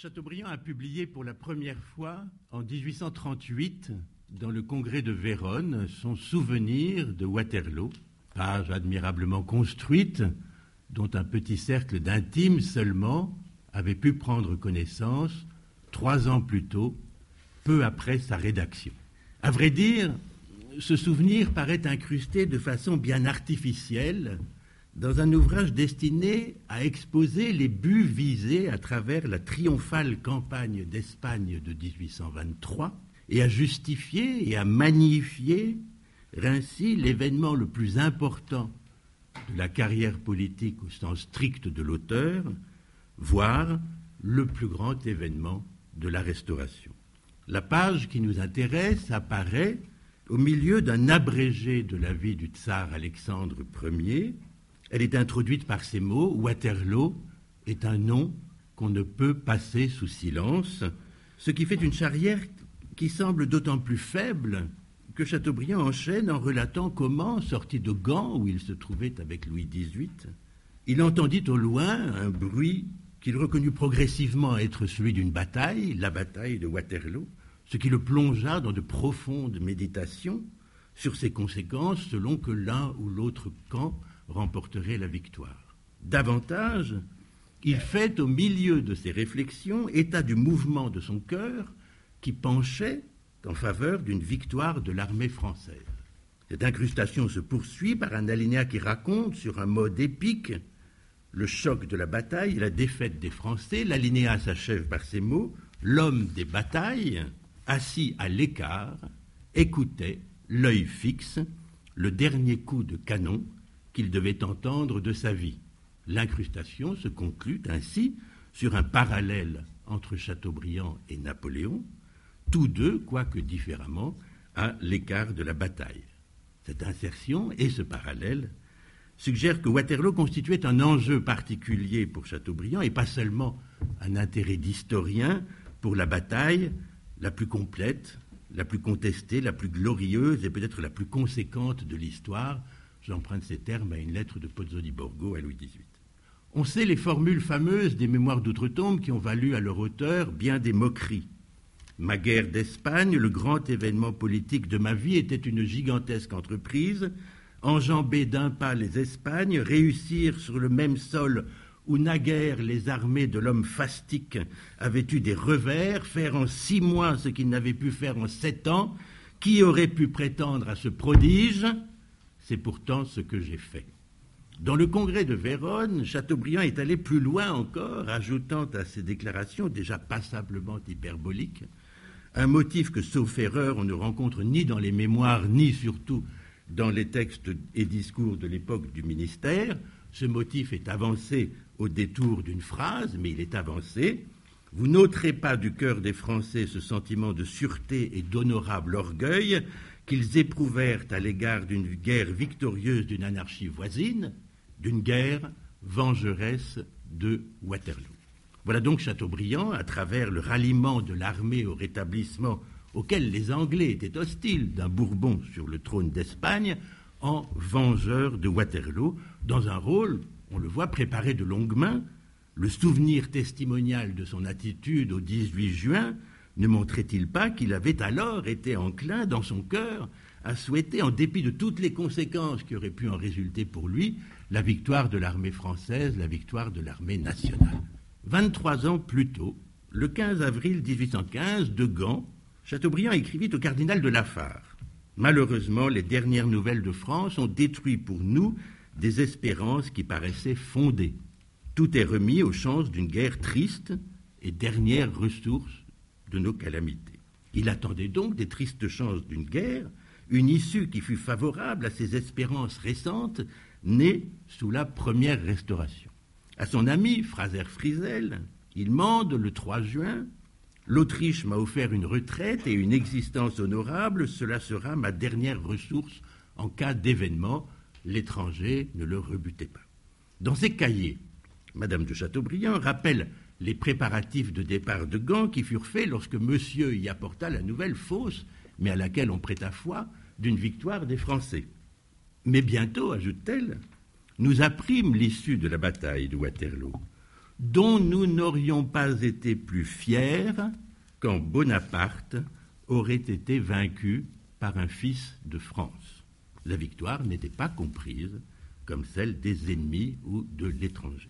Chateaubriand a publié pour la première fois en 1838 dans le congrès de Vérone son souvenir de Waterloo, page admirablement construite dont un petit cercle d'intimes seulement avait pu prendre connaissance trois ans plus tôt, peu après sa rédaction. À vrai dire, ce souvenir paraît incrusté de façon bien artificielle dans un ouvrage destiné à exposer les buts visés à travers la triomphale campagne d'Espagne de 1823 et à justifier et à magnifier ainsi l'événement le plus important de la carrière politique au sens strict de l'auteur, voire le plus grand événement de la Restauration. La page qui nous intéresse apparaît au milieu d'un abrégé de la vie du tsar Alexandre Ier. Elle est introduite par ces mots. Waterloo est un nom qu'on ne peut passer sous silence, ce qui fait une charrière qui semble d'autant plus faible que Chateaubriand enchaîne en relatant comment, sorti de Gand, où il se trouvait avec Louis XVIII, il entendit au loin un bruit qu'il reconnut progressivement être celui d'une bataille, la bataille de Waterloo, ce qui le plongea dans de profondes méditations sur ses conséquences selon que l'un ou l'autre camp remporterait la victoire. Davantage, il fait au milieu de ses réflexions état du mouvement de son cœur qui penchait en faveur d'une victoire de l'armée française. Cette incrustation se poursuit par un alinéa qui raconte, sur un mode épique, le choc de la bataille la défaite des Français. L'alinéa s'achève par ces mots L'homme des batailles, assis à l'écart, écoutait, l'œil fixe, le dernier coup de canon qu'il devait entendre de sa vie. L'incrustation se conclut ainsi sur un parallèle entre Chateaubriand et Napoléon, tous deux, quoique différemment, à l'écart de la bataille. Cette insertion et ce parallèle suggèrent que Waterloo constituait un enjeu particulier pour Chateaubriand et pas seulement un intérêt d'historien pour la bataille la plus complète, la plus contestée, la plus glorieuse et peut-être la plus conséquente de l'histoire. J'emprunte ces termes à une lettre de Pozzo di Borgo à Louis XVIII. On sait les formules fameuses des mémoires d'outre-tombe qui ont valu à leur auteur bien des moqueries. Ma guerre d'Espagne, le grand événement politique de ma vie, était une gigantesque entreprise. Enjamber d'un pas les Espagnes, réussir sur le même sol où naguère les armées de l'homme fastique avaient eu des revers, faire en six mois ce qu'ils n'avaient pu faire en sept ans, qui aurait pu prétendre à ce prodige? C'est pourtant ce que j'ai fait. Dans le congrès de Vérone, Chateaubriand est allé plus loin encore, ajoutant à ses déclarations déjà passablement hyperboliques un motif que, sauf erreur, on ne rencontre ni dans les mémoires, ni surtout dans les textes et discours de l'époque du ministère. Ce motif est avancé au détour d'une phrase, mais il est avancé. Vous n'ôterez pas du cœur des Français ce sentiment de sûreté et d'honorable orgueil qu'ils éprouvèrent à l'égard d'une guerre victorieuse d'une anarchie voisine, d'une guerre vengeresse de Waterloo. Voilà donc Chateaubriand, à travers le ralliement de l'armée au rétablissement auquel les Anglais étaient hostiles d'un Bourbon sur le trône d'Espagne, en vengeur de Waterloo, dans un rôle, on le voit, préparé de longue main. Le souvenir testimonial de son attitude au 18 juin ne montrait-il pas qu'il avait alors été enclin dans son cœur à souhaiter, en dépit de toutes les conséquences qui auraient pu en résulter pour lui, la victoire de l'armée française, la victoire de l'armée nationale? 23 ans plus tôt, le 15 avril 1815, de Gand, Chateaubriand écrivit au cardinal de Lafare Malheureusement, les dernières nouvelles de France ont détruit pour nous des espérances qui paraissaient fondées. Tout est remis aux chances d'une guerre triste et dernière ressource de nos calamités. Il attendait donc des tristes chances d'une guerre, une issue qui fut favorable à ses espérances récentes nées sous la première restauration. À son ami Fraser Frisel, il mande le 3 juin L'Autriche m'a offert une retraite et une existence honorable, cela sera ma dernière ressource en cas d'événement. L'étranger ne le rebutait pas. Dans ses cahiers, Madame de Chateaubriand rappelle les préparatifs de départ de Gand qui furent faits lorsque monsieur y apporta la nouvelle fausse, mais à laquelle on prêta foi, d'une victoire des Français. Mais bientôt, ajoute-t-elle, nous apprîmes l'issue de la bataille de Waterloo. dont nous n'aurions pas été plus fiers quand Bonaparte aurait été vaincu par un fils de France. La victoire n'était pas comprise comme celle des ennemis ou de l'étranger.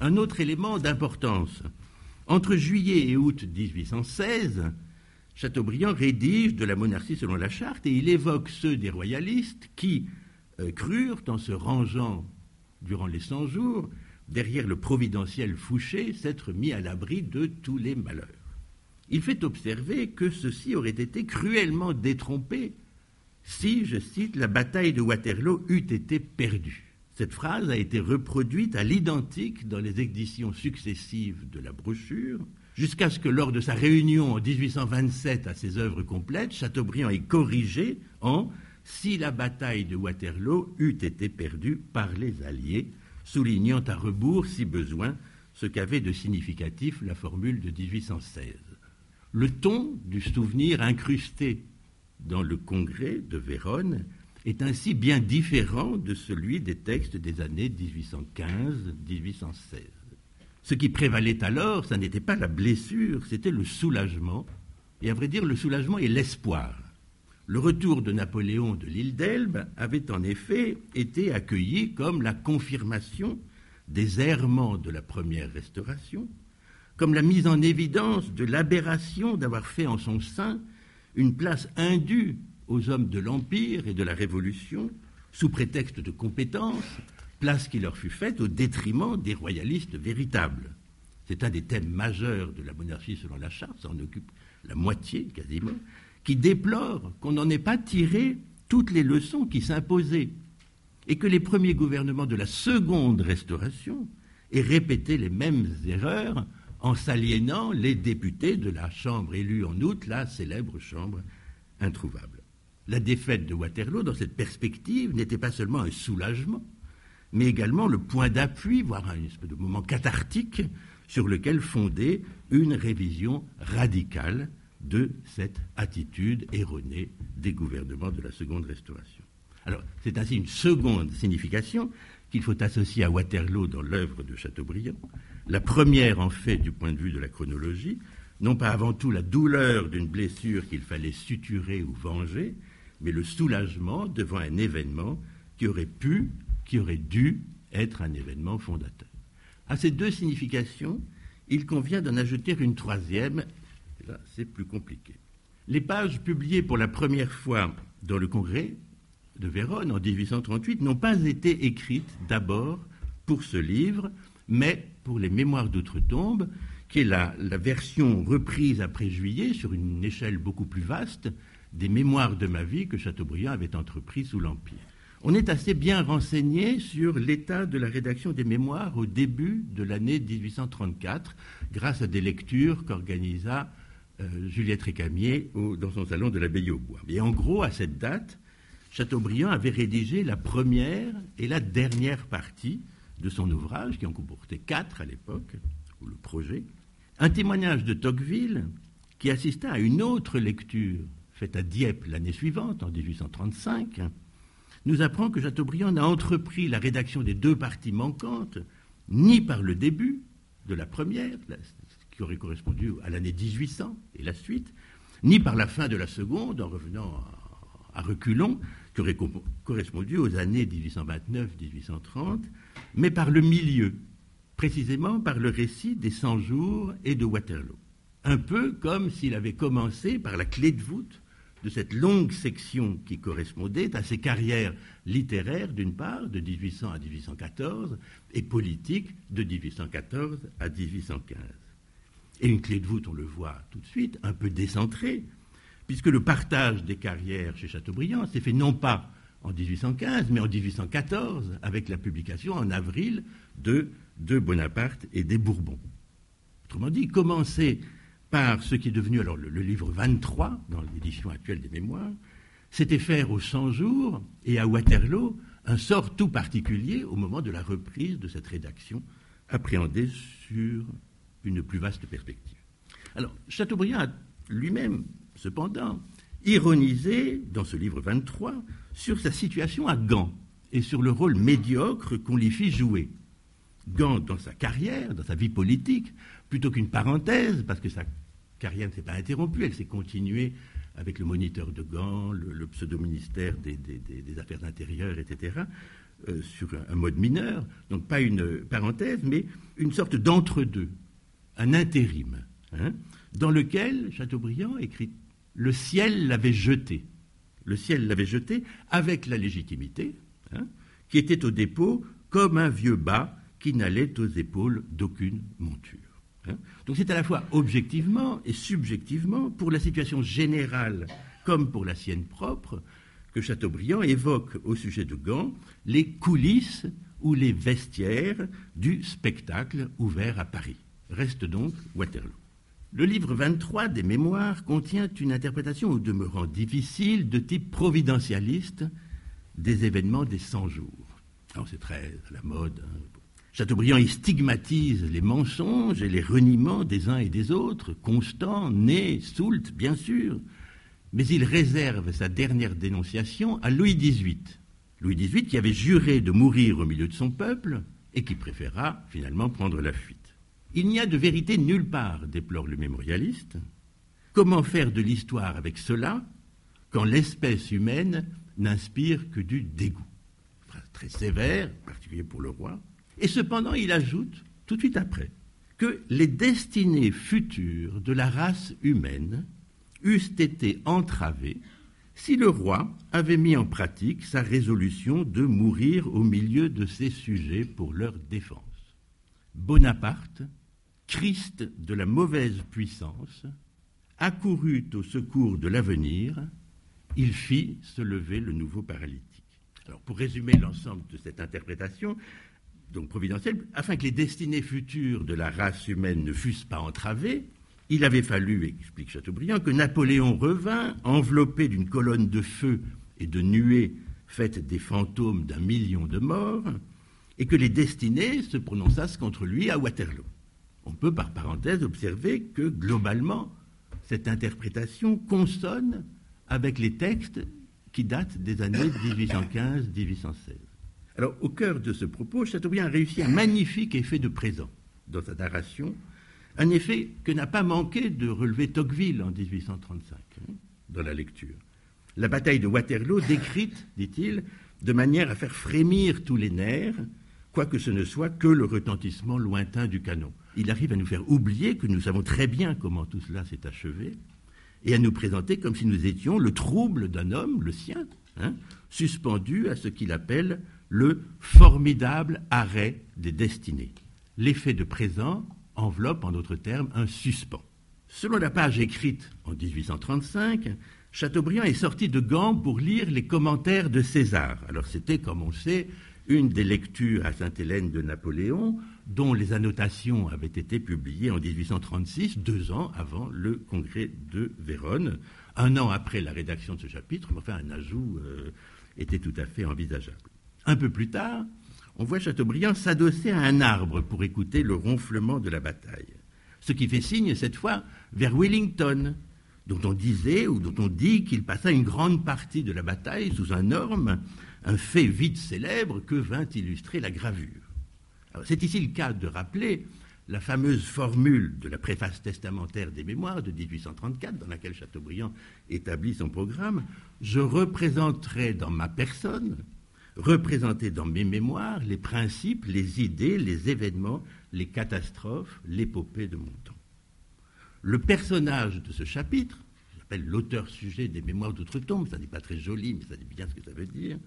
Un autre élément d'importance. Entre juillet et août 1816, Chateaubriand rédige de la monarchie selon la charte et il évoque ceux des royalistes qui euh, crurent, en se rangeant durant les 100 jours, derrière le providentiel Fouché, s'être mis à l'abri de tous les malheurs. Il fait observer que ceux-ci auraient été cruellement détrompés si, je cite, la bataille de Waterloo eût été perdue. Cette phrase a été reproduite à l'identique dans les éditions successives de la brochure, jusqu'à ce que lors de sa réunion en 1827 à ses œuvres complètes, Chateaubriand ait corrigé en si la bataille de Waterloo eût été perdue par les Alliés, soulignant à rebours, si besoin, ce qu'avait de significatif la formule de 1816. Le ton du souvenir incrusté dans le congrès de Vérone est ainsi bien différent de celui des textes des années 1815-1816. Ce qui prévalait alors, ce n'était pas la blessure, c'était le soulagement, et à vrai dire le soulagement et l'espoir. Le retour de Napoléon de l'île d'Elbe avait en effet été accueilli comme la confirmation des errements de la première restauration, comme la mise en évidence de l'aberration d'avoir fait en son sein une place indue aux hommes de l'Empire et de la Révolution, sous prétexte de compétence, place qui leur fut faite au détriment des royalistes véritables. C'est un des thèmes majeurs de la monarchie selon la charte, ça en occupe la moitié quasiment, qui déplore qu'on n'en ait pas tiré toutes les leçons qui s'imposaient et que les premiers gouvernements de la seconde restauration aient répété les mêmes erreurs en s'aliénant les députés de la Chambre élue en août, la célèbre Chambre introuvable. La défaite de Waterloo, dans cette perspective, n'était pas seulement un soulagement, mais également le point d'appui, voire un de moment cathartique sur lequel fonder une révision radicale de cette attitude erronée des gouvernements de la Seconde Restauration. Alors, c'est ainsi une seconde signification qu'il faut associer à Waterloo dans l'œuvre de Chateaubriand. La première, en fait, du point de vue de la chronologie, non pas avant tout la douleur d'une blessure qu'il fallait suturer ou venger, mais le soulagement devant un événement qui aurait pu, qui aurait dû être un événement fondateur. À ces deux significations, il convient d'en ajouter une troisième, là c'est plus compliqué. Les pages publiées pour la première fois dans le congrès de Vérone en 1838 n'ont pas été écrites d'abord pour ce livre, mais pour les Mémoires d'outre-tombe, qui est la, la, version reprise après juillet sur une échelle beaucoup plus vaste des Mémoires de ma vie que Chateaubriand avait entrepris sous l'Empire. On est assez bien renseigné sur l'état de la rédaction des mémoires au début de l'année 1834, grâce à des lectures qu'organisa euh, Juliette Récamier dans son salon de l'abbaye au bois. Et en gros, à cette date, Chateaubriand avait rédigé la première et la dernière partie de son ouvrage, qui en comportait quatre à l'époque, ou le projet, un témoignage de Tocqueville qui assista à une autre lecture faite à Dieppe l'année suivante, en 1835, nous apprend que Chateaubriand n'a entrepris la rédaction des deux parties manquantes ni par le début de la première, qui aurait correspondu à l'année 1800 et la suite, ni par la fin de la seconde, en revenant à reculons, qui aurait correspondu aux années 1829-1830, mais par le milieu, précisément par le récit des 100 jours et de Waterloo. Un peu comme s'il avait commencé par la clé de voûte de cette longue section qui correspondait à ses carrières littéraires, d'une part, de 1800 à 1814, et politiques, de 1814 à 1815. Et une clé de voûte, on le voit tout de suite, un peu décentrée, puisque le partage des carrières chez Chateaubriand s'est fait non pas en 1815, mais en 1814, avec la publication en avril de, de Bonaparte et des Bourbons. Autrement dit, commencer par ce qui est devenu alors le, livre 23 dans l'édition actuelle des Mémoires, c'était faire aux 100 jours et à Waterloo un sort tout particulier au moment de la reprise de cette rédaction appréhendée sur une plus vaste perspective. Alors, Chateaubriand a lui-même, cependant, ironisé dans ce livre 23 sur sa situation à Gand et sur le rôle médiocre qu'on l'y fit jouer. Gand, dans sa carrière, dans sa vie politique, plutôt qu'une parenthèse, parce que sa carrière ne s'est pas interrompue, elle s'est continuée avec le moniteur de Gand, le, pseudo-ministère des, Affaires intérieures, etc., euh, sur un, mode mineur. Donc pas une parenthèse, mais une sorte d'entre-deux, un intérim, hein, dans lequel Chateaubriand écrit Le ciel l'avait jeté. Le ciel l'avait jeté avec la légitimité, hein, qui était au dépôt comme un vieux bas qui n'allait aux épaules d'aucune monture. Hein. Donc c'est à la fois objectivement et subjectivement, pour la situation générale comme pour la sienne propre, que Chateaubriand évoque au sujet de Gand les coulisses ou les vestiaires du spectacle ouvert à Paris. Reste donc Waterloo. Le livre 23 des Mémoires contient une interprétation au demeurant difficile de type providentialiste des événements des 100 jours. c'est très à la mode. Hein. Chateaubriand y stigmatise les mensonges et les reniements des uns et des autres, Constant, Ney, Soult, bien sûr, mais il réserve sa dernière dénonciation à Louis XVIII. Louis XVIII qui avait juré de mourir au milieu de son peuple et qui préféra finalement prendre la fuite. Il n'y a de vérité nulle part, déplore le mémorialiste. Comment faire de l'histoire avec cela quand l'espèce humaine n'inspire que du dégoût? Phrase très sévère, en particulier pour le roi. Et cependant, il ajoute, tout de suite après, que les destinées futures de la race humaine eussent été entravées si le roi avait mis en pratique sa résolution de mourir au milieu de ses sujets pour leur défense. Bonaparte Christ de la mauvaise puissance, accourut au secours de l'avenir, il fit se lever le nouveau paralytique. Alors, pour résumer l'ensemble de cette interprétation, donc providentielle, afin que les destinées futures de la race humaine ne fussent pas entravées, il avait fallu, explique Chateaubriand, que Napoléon revint, enveloppé d'une colonne de feu et de nuées faites des fantômes d'un million de morts, et que les destinées se prononçassent contre lui à Waterloo on peut par parenthèse observer que globalement, cette interprétation consonne avec les textes qui datent des années 1815-1816. Alors, au cœur de ce propos, Chateaubriand a réussi un magnifique effet de présent dans sa narration, un effet que n'a pas manqué de relever Tocqueville en 1835, hein, dans la lecture. La bataille de Waterloo décrite, dit-il, de manière à faire frémir tous les nerfs, quoique ce ne soit que le retentissement lointain du canon il arrive à nous faire oublier que nous savons très bien comment tout cela s'est achevé et à nous présenter comme si nous étions le trouble d'un homme, le sien, hein, suspendu à ce qu'il appelle le formidable arrêt des destinées. L'effet de présent enveloppe, en d'autres termes, un suspens. Selon la page écrite en 1835, Chateaubriand est sorti de Gand pour lire les commentaires de César. Alors c'était, comme on sait, une des lectures à Sainte-Hélène de Napoléon, dont les annotations avaient été publiées en 1836, deux ans avant le congrès de Vérone, un an après la rédaction de ce chapitre, mais enfin un ajout euh, était tout à fait envisageable. Un peu plus tard, on voit Chateaubriand s'adosser à un arbre pour écouter le ronflement de la bataille, ce qui fait signe cette fois vers Wellington, dont on disait ou dont on dit qu'il passa une grande partie de la bataille sous un orme, un fait vite célèbre que vint illustrer la gravure. C'est ici le cas de rappeler la fameuse formule de la préface testamentaire des mémoires de 1834, dans laquelle Chateaubriand établit son programme, Je représenterai dans ma personne, représenter dans mes mémoires les principes, les idées, les événements, les catastrophes, l'épopée de mon temps. Le personnage de ce chapitre, j'appelle l'auteur-sujet des mémoires d'outre-tombe, ça n'est pas très joli, mais ça dit bien ce que ça veut dire,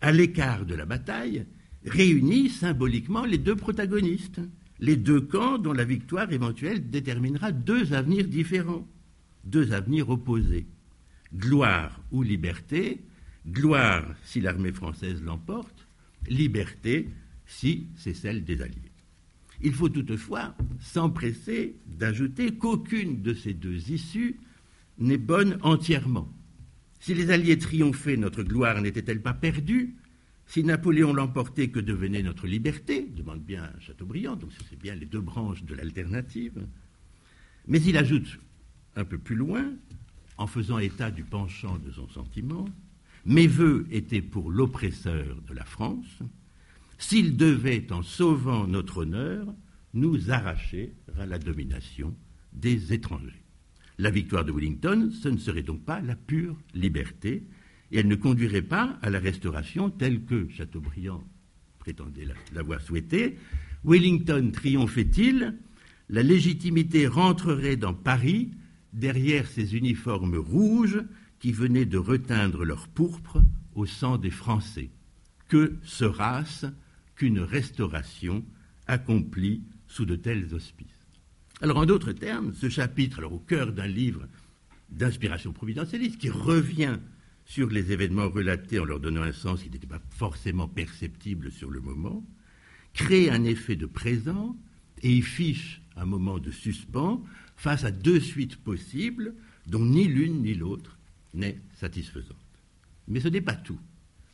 à l'écart de la bataille, réunit symboliquement les deux protagonistes, les deux camps dont la victoire éventuelle déterminera deux avenirs différents, deux avenirs opposés. Gloire ou liberté, gloire si l'armée française l'emporte, liberté si c'est celle des Alliés. Il faut toutefois s'empresser d'ajouter qu'aucune de ces deux issues n'est bonne entièrement. Si les Alliés triomphaient, notre gloire n'était-elle pas perdue? Si Napoléon l'emportait, que devenait notre liberté? Demande bien Chateaubriand, donc c'est bien les deux branches de l'alternative. Mais il ajoute un peu plus loin, en faisant état du penchant de son sentiment, mes voeux étaient pour l'oppresseur de la France, s'il devait, en sauvant notre honneur, nous arracher à la domination des étrangers. La victoire de Wellington, ce ne serait donc pas la pure liberté, et elle ne conduirait pas à la restauration telle que Chateaubriand prétendait l'avoir souhaité. Wellington triomphait-il, la légitimité rentrerait dans Paris derrière ces uniformes rouges qui venaient de reteindre leur pourpre au sang des Français. Que sera-ce qu'une restauration accomplie sous de tels auspices? Alors, en d'autres termes, ce chapitre, au cœur d'un livre d'inspiration providentialiste, qui revient sur les événements relatés en leur donnant un sens qui n'était pas forcément perceptible sur le moment, crée un effet de présent et y fiche un moment de suspens face à deux suites possibles dont ni l'une ni l'autre n'est satisfaisante. Mais ce n'est pas tout.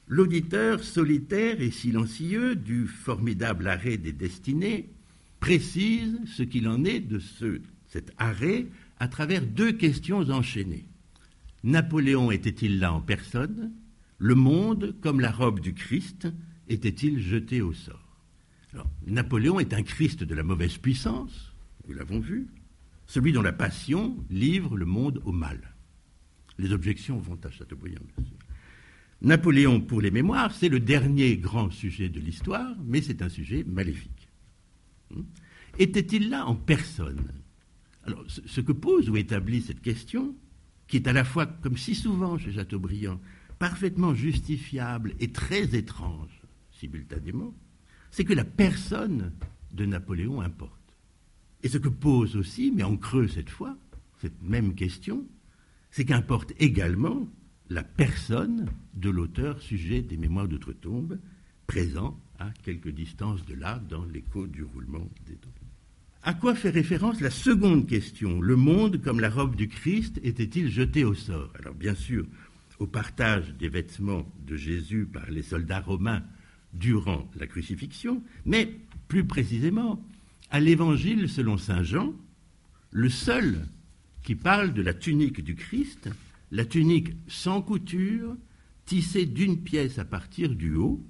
L'auditeur solitaire et silencieux du formidable arrêt des destinées précise ce qu'il en est de ce, cet arrêt à travers deux questions enchaînées. Napoléon était-il là en personne? Le monde, comme la robe du Christ, était-il jeté au sort? Napoléon est un Christ de la mauvaise puissance, nous l'avons vu, celui dont la passion livre le monde au mal. Les objections vont à Chateaubriand, bien sûr. Napoléon, pour les mémoires, c'est le dernier grand sujet de l'histoire, mais c'est un sujet maléfique. Hmm? Était-il là en personne? Alors, ce que pose ou établit cette question, qui est à la fois, comme si souvent chez Chateaubriand, parfaitement justifiable et très étrange simultanément, c'est que la personne de Napoléon importe. Et ce que pose aussi, mais en creux cette fois, cette même question, c'est qu'importe également la personne de l'auteur sujet des Mémoires d'outre-tombe, présent à quelque distance de là dans l'écho du roulement des temps. À quoi fait référence la seconde question? Le monde, comme la robe du Christ, était-il jeté au sort? Alors bien sûr, au partage des vêtements de Jésus par les soldats romains durant la crucifixion, mais plus précisément à l'évangile selon Saint Jean, le seul qui parle de la tunique du Christ, la tunique sans couture, tissée d'une pièce à partir du haut,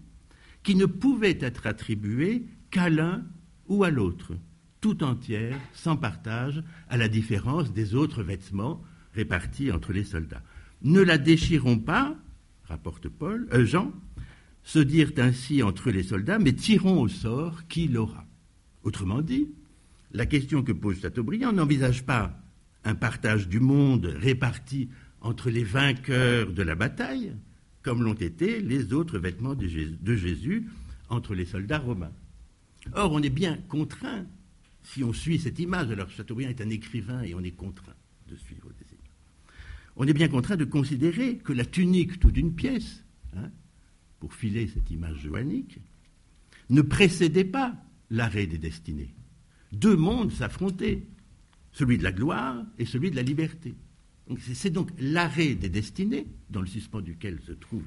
qui ne pouvait être attribuée qu'à l'un ou à l'autre, tout entière, sans partage, à la différence des autres vêtements répartis entre les soldats. Ne la déchirons pas, rapporte Paul, euh, Jean, se dirent ainsi entre les soldats, mais tirons au sort qui l'aura. Autrement dit, la question que pose Chateaubriand n'envisage pas un partage du monde réparti entre les vainqueurs de la bataille, comme l'ont été les autres vêtements de Jésus entre les soldats romains. Or, on est bien contraint, si on suit cette image, alors Chateaubriand est un écrivain et on est contraint de suivre des images, on est bien contraint de considérer que la tunique tout d'une pièce, hein, pour filer cette image joannique, ne précédait pas l'arrêt des destinées. Deux mondes s'affrontaient, celui de la gloire et celui de la liberté. C'est donc l'arrêt des destinées, dans le suspens duquel se trouve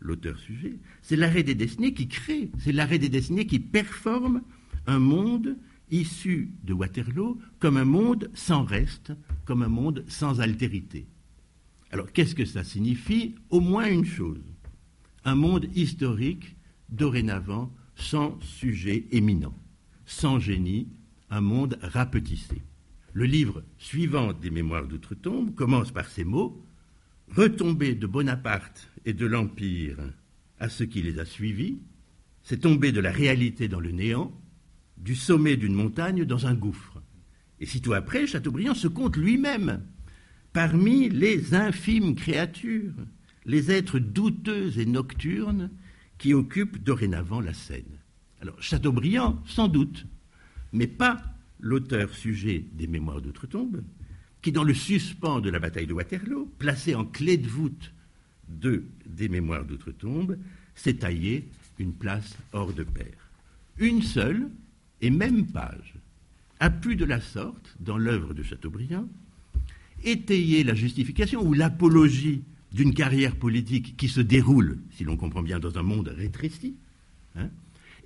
l'auteur-sujet, c'est l'arrêt des destinées qui crée, c'est l'arrêt des destinées qui performe un monde issu de Waterloo comme un monde sans reste, comme un monde sans altérité. Alors qu'est-ce que ça signifie? Au moins une chose, un monde historique dorénavant sans sujet éminent, sans génie, un monde rapetissé. Le livre suivant des Mémoires d'outre-tombe commence par ces mots Retomber de Bonaparte et de l'Empire à ce qui les a suivis, c'est tomber de la réalité dans le néant, du sommet d'une montagne dans un gouffre. Et sitôt après, Chateaubriand se compte lui-même parmi les infimes créatures, les êtres douteux et nocturnes qui occupent dorénavant la scène. Alors, Chateaubriand, sans doute, mais pas l'auteur sujet des Mémoires d'outre-tombe, qui, dans le suspens de la bataille de Waterloo, placé en clé de voûte de, des Mémoires d'outre-tombe, s'est taillé une place hors de pair. Une seule et même page a pu de la sorte, dans l'œuvre de Chateaubriand, étayer la justification ou l'apologie d'une carrière politique qui se déroule, si l'on comprend bien, dans un monde rétréci, hein,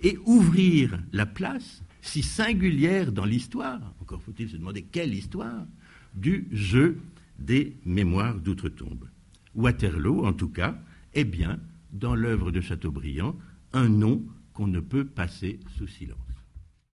et ouvrir la place si singulière dans l'histoire, encore faut-il se demander quelle histoire, du jeu des mémoires d'outre-tombe. Waterloo, en tout cas, est bien, dans l'œuvre de Chateaubriand, un nom qu'on ne peut passer sous silence.